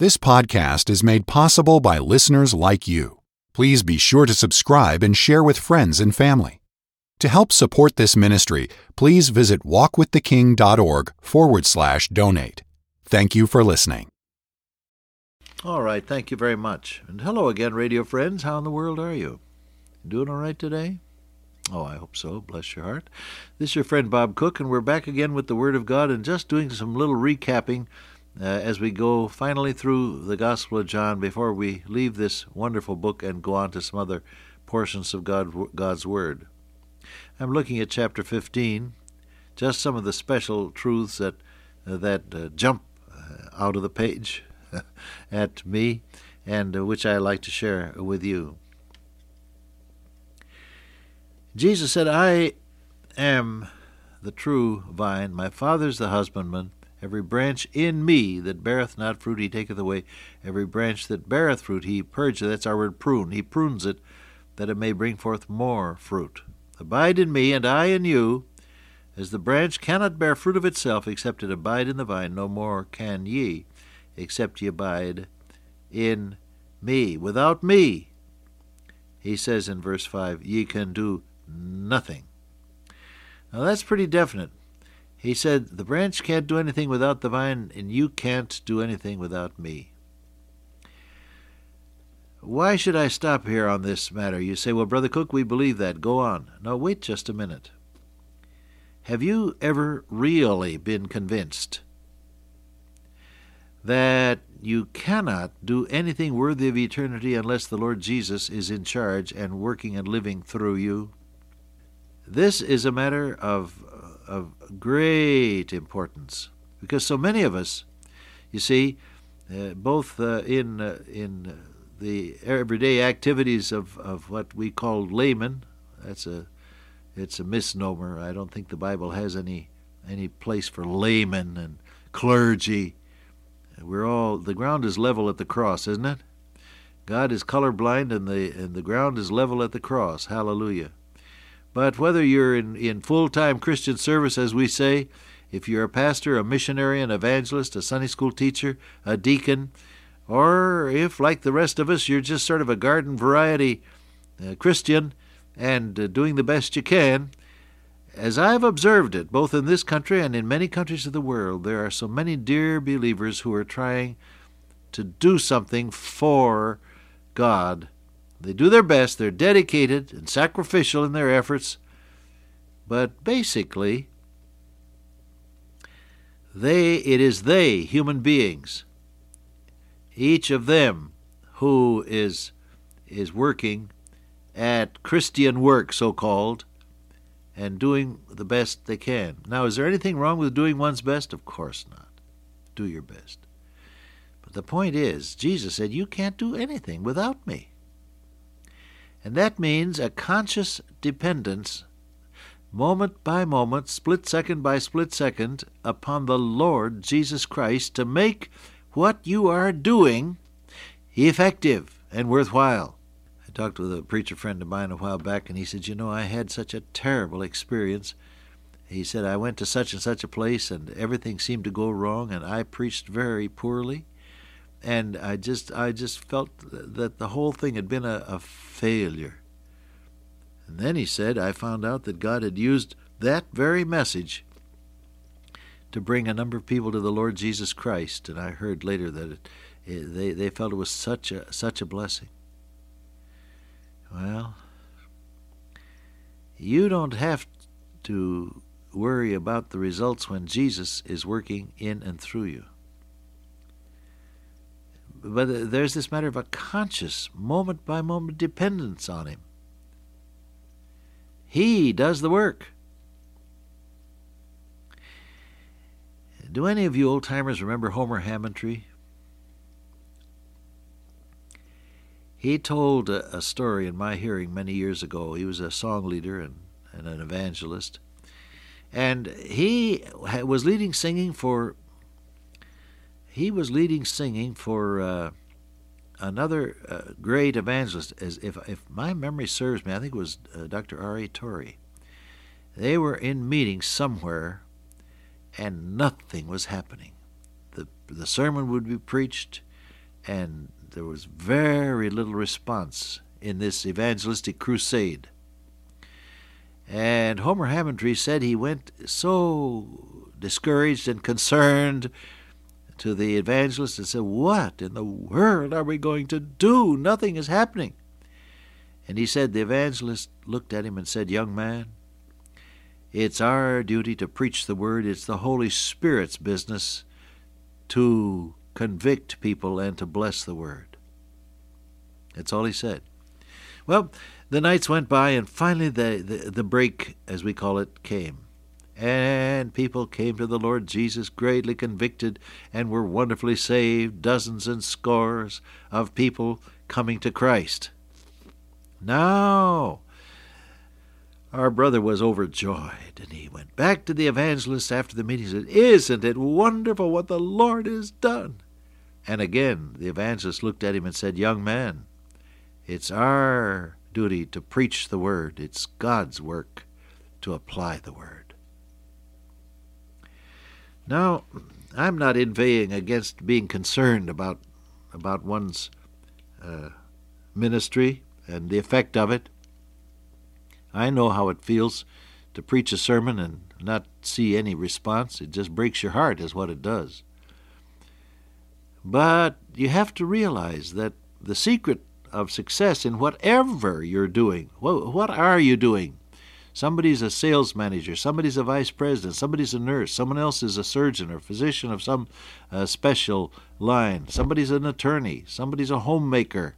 This podcast is made possible by listeners like you. Please be sure to subscribe and share with friends and family. To help support this ministry, please visit walkwiththeking.org forward slash donate. Thank you for listening. All right, thank you very much. And hello again, radio friends. How in the world are you? Doing all right today? Oh, I hope so. Bless your heart. This is your friend Bob Cook, and we're back again with the Word of God and just doing some little recapping uh, as we go finally through the Gospel of John before we leave this wonderful book and go on to some other portions of God, God's Word. I'm looking at chapter 15, just some of the special truths that, uh, that uh, jump uh, out of the page at me and uh, which I like to share with you. Jesus said, I am the true vine, my Father's the husbandman. Every branch in me that beareth not fruit, he taketh away. Every branch that beareth fruit, he purgeth. That's our word prune. He prunes it, that it may bring forth more fruit. Abide in me, and I in you. As the branch cannot bear fruit of itself, except it abide in the vine, no more can ye, except ye abide in me. Without me, he says in verse 5, ye can do nothing. Now that's pretty definite. He said, The branch can't do anything without the vine, and you can't do anything without me. Why should I stop here on this matter? You say, Well, Brother Cook, we believe that. Go on. No, wait just a minute. Have you ever really been convinced that you cannot do anything worthy of eternity unless the Lord Jesus is in charge and working and living through you? This is a matter of of great importance because so many of us, you see, uh, both uh, in uh, in the everyday activities of, of what we call laymen, that's a it's a misnomer. I don't think the Bible has any any place for laymen and clergy. We're all the ground is level at the cross, isn't it? God is colorblind and the and the ground is level at the cross. Hallelujah. But whether you're in, in full time Christian service, as we say, if you're a pastor, a missionary, an evangelist, a Sunday school teacher, a deacon, or if, like the rest of us, you're just sort of a garden variety uh, Christian and uh, doing the best you can, as I've observed it, both in this country and in many countries of the world, there are so many dear believers who are trying to do something for God they do their best, they're dedicated and sacrificial in their efforts, but basically, they it is they, human beings, each of them who is is working at Christian work, so called, and doing the best they can. Now, is there anything wrong with doing one's best? Of course not. Do your best. But the point is, Jesus said, You can't do anything without me. And that means a conscious dependence, moment by moment, split second by split second, upon the Lord Jesus Christ to make what you are doing effective and worthwhile. I talked with a preacher friend of mine a while back, and he said, You know, I had such a terrible experience. He said, I went to such and such a place, and everything seemed to go wrong, and I preached very poorly and I just I just felt that the whole thing had been a, a failure. And then he said, I found out that God had used that very message to bring a number of people to the Lord Jesus Christ, and I heard later that it, it, they they felt it was such a such a blessing. Well, you don't have to worry about the results when Jesus is working in and through you but there's this matter of a conscious, moment by moment dependence on Him. He does the work. Do any of you old timers remember Homer Hammontree? He told a, a, story in my hearing many years ago. He was a song leader and, and an evangelist. And he was leading singing for he was leading singing for uh, another uh, great evangelist. As if if my memory serves me, I think it was uh, Dr. R. A. Torrey. They were in meeting somewhere, and nothing was happening. the The sermon would be preached, And there was very little response in this evangelistic crusade. And Homer Hammontree said he went so discouraged and concerned to the evangelist and said, What in the world are we going to do? Nothing is happening. And he said, The evangelist looked at him and said, Young man, it's our duty to preach the word. It's the Holy Spirit's business to convict people and to bless the word. That's all he said. Well, the nights went by, and finally the, the, the break, as we call it, came. And people came to the Lord Jesus greatly convicted and were wonderfully saved, dozens and scores of people coming to Christ. Now, our brother was overjoyed, and he went back to the evangelist after the meeting and said, Isn't it wonderful what the Lord has done? And again the evangelist looked at him and said, Young man, it's our duty to preach the word. It's God's work to apply the word. Now, I'm not inveighing against being concerned about about one's uh, ministry and the effect of it. I know how it feels to preach a sermon and not see any response. It just breaks your heart, is what it does. But you have to realize that the secret of success in whatever you're doing, what are you doing? Somebody's a sales manager, somebody's a vice president, somebody's a nurse, someone else is a surgeon or physician of some uh, special line, somebody's an attorney, somebody's a homemaker,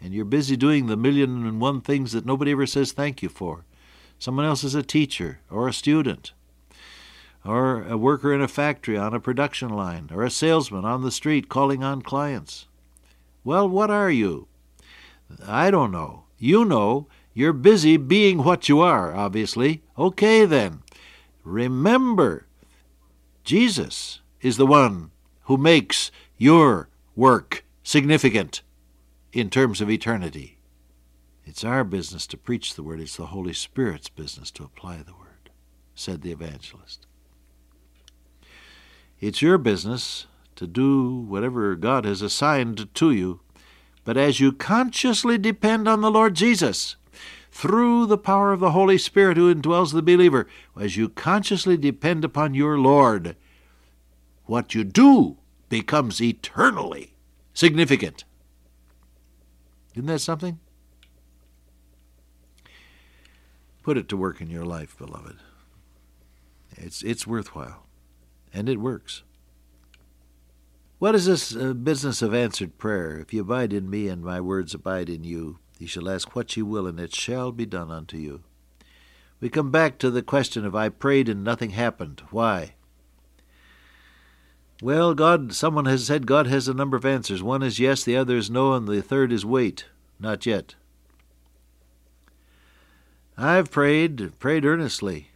and you're busy doing the million and one things that nobody ever says thank you for. Someone else is a teacher or a student or a worker in a factory on a production line or a salesman on the street calling on clients. Well, what are you? I don't know. You know. You're busy being what you are, obviously. Okay, then. Remember, Jesus is the one who makes your work significant in terms of eternity. It's our business to preach the word, it's the Holy Spirit's business to apply the word, said the evangelist. It's your business to do whatever God has assigned to you, but as you consciously depend on the Lord Jesus, through the power of the Holy Spirit who indwells the believer, as you consciously depend upon your Lord, what you do becomes eternally significant. Isn't that something? Put it to work in your life, beloved. It's, it's worthwhile, and it works. What is this uh, business of answered prayer? If you abide in me and my words abide in you, you shall ask what ye will, and it shall be done unto you. We come back to the question of I prayed and nothing happened. Why? Well, God, someone has said God has a number of answers. One is yes, the other is no, and the third is wait. Not yet. I've prayed, prayed earnestly.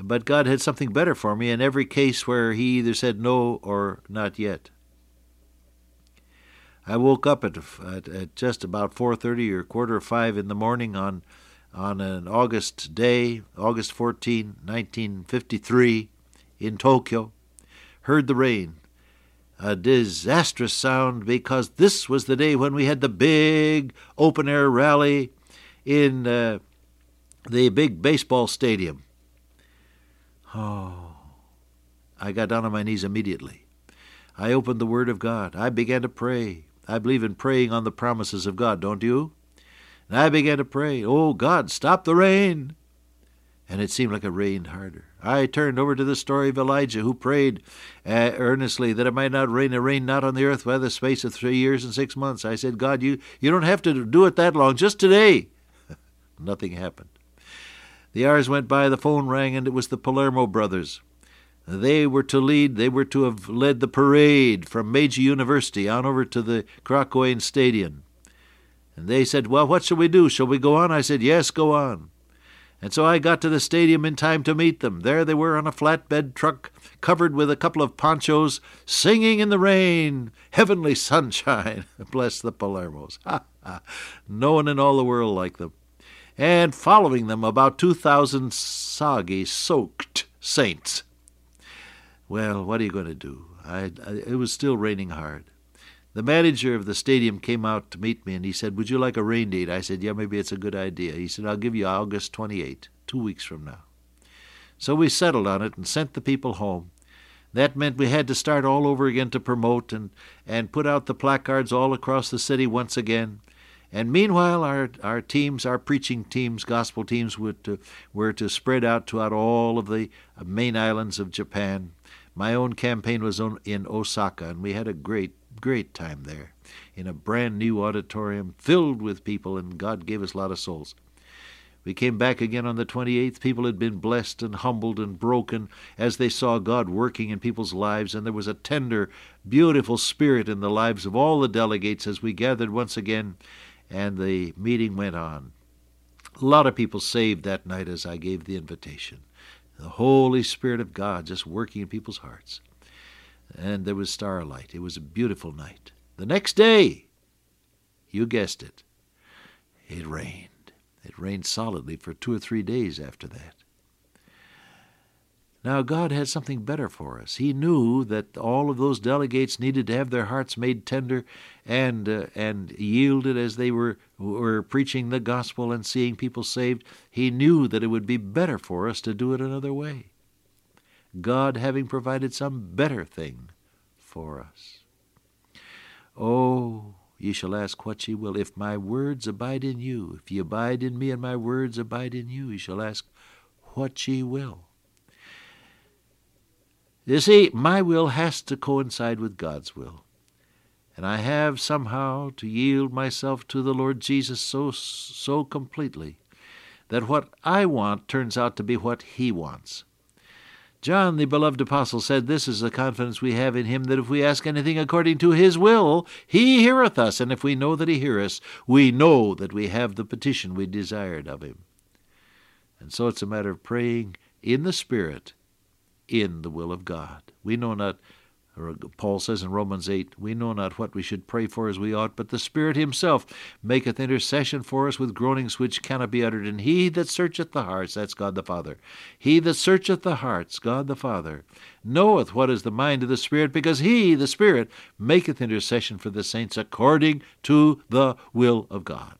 But God had something better for me in every case where He either said no or not yet. I woke up at, at, at just about 4:30 or quarter of five in the morning on on an August day, August 14, 1953, in Tokyo heard the rain. A disastrous sound because this was the day when we had the big open air rally in uh, the big baseball stadium. Oh, I got down on my knees immediately. I opened the Word of God. I began to pray. I believe in praying on the promises of God, don't you? And I began to pray, Oh God, stop the rain and it seemed like it rained harder. I turned over to the story of Elijah, who prayed uh, earnestly that it might not rain, and rain not on the earth by the space of three years and six months. I said, God, you, you don't have to do it that long, just today. Nothing happened. The hours went by, the phone rang, and it was the Palermo brothers. They were to lead, they were to have led the parade from Meiji University on over to the Korakuen Stadium. And they said, Well, what shall we do? Shall we go on? I said, Yes, go on. And so I got to the stadium in time to meet them. There they were on a flatbed truck, covered with a couple of ponchos, singing in the rain, heavenly sunshine. Bless the Palermos. Ha ha. no one in all the world like them. And following them, about 2,000 soggy, soaked saints. Well, what are you going to do? I, I, it was still raining hard. the manager of the stadium came out to meet me and he said, Would you like a rain date? I said, Yeah, maybe it's a good idea. He said, I'll give you August 28, two weeks from now. So we settled on it and sent the people home. That meant we had to start all over again to promote and, and put out the placards all across the city once again. And meanwhile, our, our teams, our preaching teams, gospel teams, were to, were to spread out throughout all of the main islands of Japan. My own campaign was on, in Osaka, and we had a great, great time there in a brand new auditorium filled with people, and God gave us a lot of souls. We came back again on the 28th. People had been blessed and humbled and broken as they saw God working in people's lives, and there was a tender, beautiful spirit in the lives of all the delegates as we gathered once again, and the meeting went on. A lot of people saved that night as I gave the invitation. The Holy Spirit of God just working in people's hearts. And there was starlight. It was a beautiful night. The next day, you guessed it, it rained. It rained solidly for two or three days after that. Now, God had something better for us. He knew that all of those delegates needed to have their hearts made tender and uh, and yielded as they were were preaching the gospel and seeing people saved. He knew that it would be better for us to do it another way. God having provided some better thing for us. Oh, Ye shall ask what ye will. If my words abide in you, if ye abide in me and my words abide in you, ye shall ask what ye will. You see, my will has to coincide with God's will. And I have somehow to yield myself to the Lord Jesus so so completely that what I want turns out to be what he wants. John, the beloved apostle, said, This is the confidence we have in him, that if we ask anything according to his will, he heareth us. And if we know that he heareth us, we know that we have the petition we desired of him. And so it's a matter of praying in the Spirit, in the will of God. We know not Paul says in Romans 8, We know not what we should pray for as we ought, but the Spirit Himself maketh intercession for us with groanings which cannot be uttered. And He that searcheth the hearts, that's God the Father, He that searcheth the hearts, God the Father, knoweth what is the mind of the Spirit, because He, the Spirit, maketh intercession for the saints according to the will of God.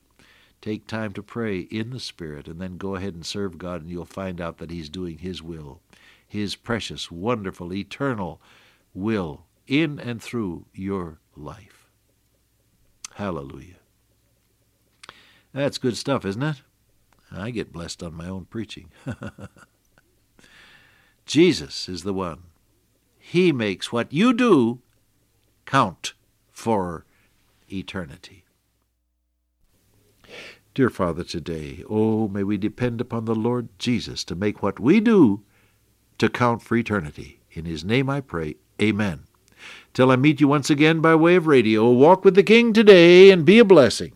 Take time to pray in the Spirit, and then go ahead and serve God, and you'll find out that He's doing His will, His precious, wonderful, eternal, will in and through your life. Hallelujah. That's good stuff, isn't it? I get blessed on my own preaching. Jesus is the one. He makes what you do count for eternity. Dear Father, today, oh, may we depend upon the Lord Jesus to make what we do to count for eternity. In his name I pray. Amen. Till I meet you once again by way of radio, walk with the King today and be a blessing.